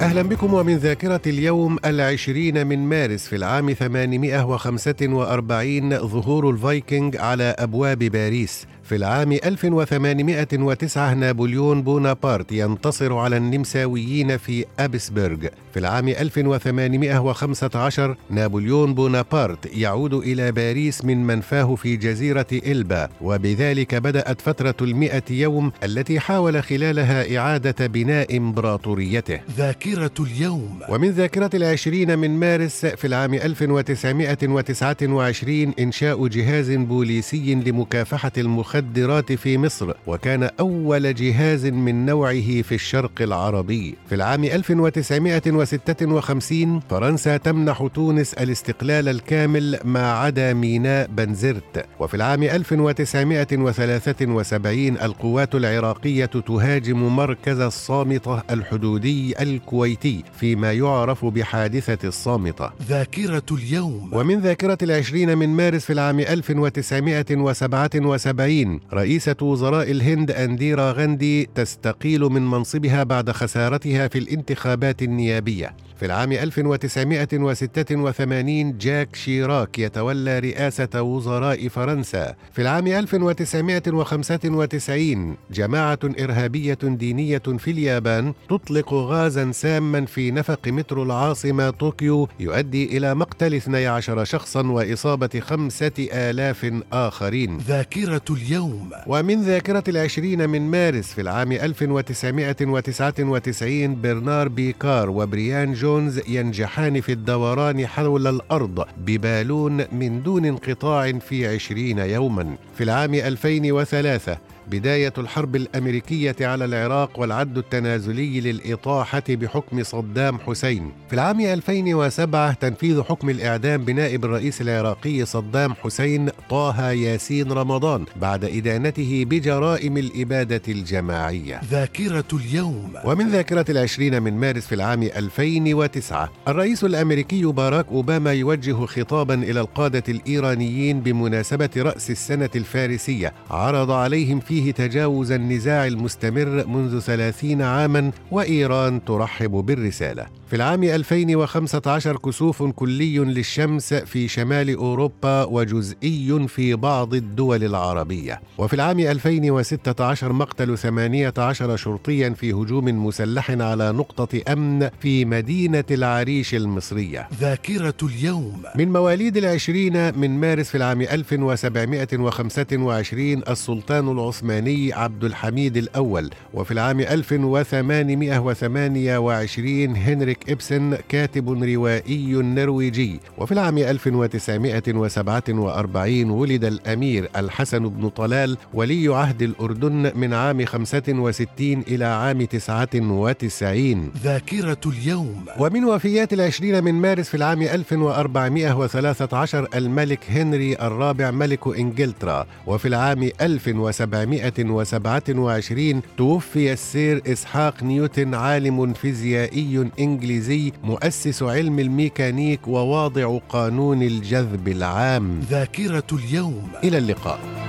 أهلا بكم ومن ذاكرة اليوم العشرين من مارس في العام 845 ظهور الفايكنج على أبواب باريس. في العام 1809 نابليون بونابرت ينتصر على النمساويين في أبسبرغ. في العام 1815 نابليون بونابرت يعود إلى باريس من منفاه في جزيرة إلبا. وبذلك بدأت فترة المئة يوم التي حاول خلالها إعادة بناء إمبراطوريته. ذاكرة اليوم. ومن ذاكرة العشرين من مارس في العام 1929 إنشاء جهاز بوليسي لمكافحة المخدرات في مصر وكان أول جهاز من نوعه في الشرق العربي. في العام 1956 فرنسا تمنح تونس الاستقلال الكامل ما عدا ميناء بنزرت. وفي العام 1973 القوات العراقية تهاجم مركز الصامتة الحدودي الكويتي فيما يعرف بحادثة الصامتة. ذاكرة اليوم. ومن ذاكرة العشرين من مارس في العام 1977 رئيسة وزراء الهند أنديرا غاندي تستقيل من منصبها بعد خسارتها في الانتخابات النيابية. في العام 1986 جاك شيراك يتولى رئاسة وزراء فرنسا. في العام 1995 جماعة إرهابية دينية في اليابان تطلق غازا ساما في نفق مترو العاصمة طوكيو يؤدي إلى مقتل 12 شخصا وإصابة خمسة آلاف آخرين. ذاكرة اليوم. ومن ذاكرة العشرين من مارس في العام 1999 برنار بيكار وبريان جو جونز ينجحان في الدوران حول الأرض ببالون من دون انقطاع في عشرين يوما. في العام 2003 بداية الحرب الأمريكية على العراق والعد التنازلي للإطاحة بحكم صدام حسين. في العام 2007 تنفيذ حكم الإعدام بنائب الرئيس العراقي صدام حسين طه ياسين رمضان بعد إدانته بجرائم الإبادة الجماعية. ذاكرة اليوم ومن ذاكرة العشرين من مارس في العام 2009 الرئيس الأمريكي باراك أوباما يوجه خطابا إلى القادة الإيرانيين بمناسبة رأس السنة الفارسية عرض عليهم فيه فيه تجاوز النزاع المستمر منذ ثلاثين عاما وإيران ترحب بالرسالة. في العام 2015 كسوف كلي للشمس في شمال أوروبا وجزئي في بعض الدول العربية. وفي العام 2016 مقتل 18 شرطيا في هجوم مسلح على نقطة أمن في مدينة العريش المصرية. ذاكرة اليوم. من مواليد العشرين من مارس في العام 1725 السلطان العثماني عبد الحميد الأول. وفي العام 1828 هنريك إبسن كاتب روائي نرويجي. وفي العام 1947 ولد الأمير الحسن بن طلال ولي عهد الأردن من عام 65 إلى عام 99 ذاكرة اليوم. ومن وفيات العشرين من مارس في العام 1413 الملك هنري الرابع ملك إنجلترا. وفي العام 1727 توفي السير إسحاق نيوتن عالم فيزيائي إنجليزي. الإنجليزي مؤسس علم الميكانيك وواضع قانون الجذب العام. ذاكرة اليوم. إلى اللقاء.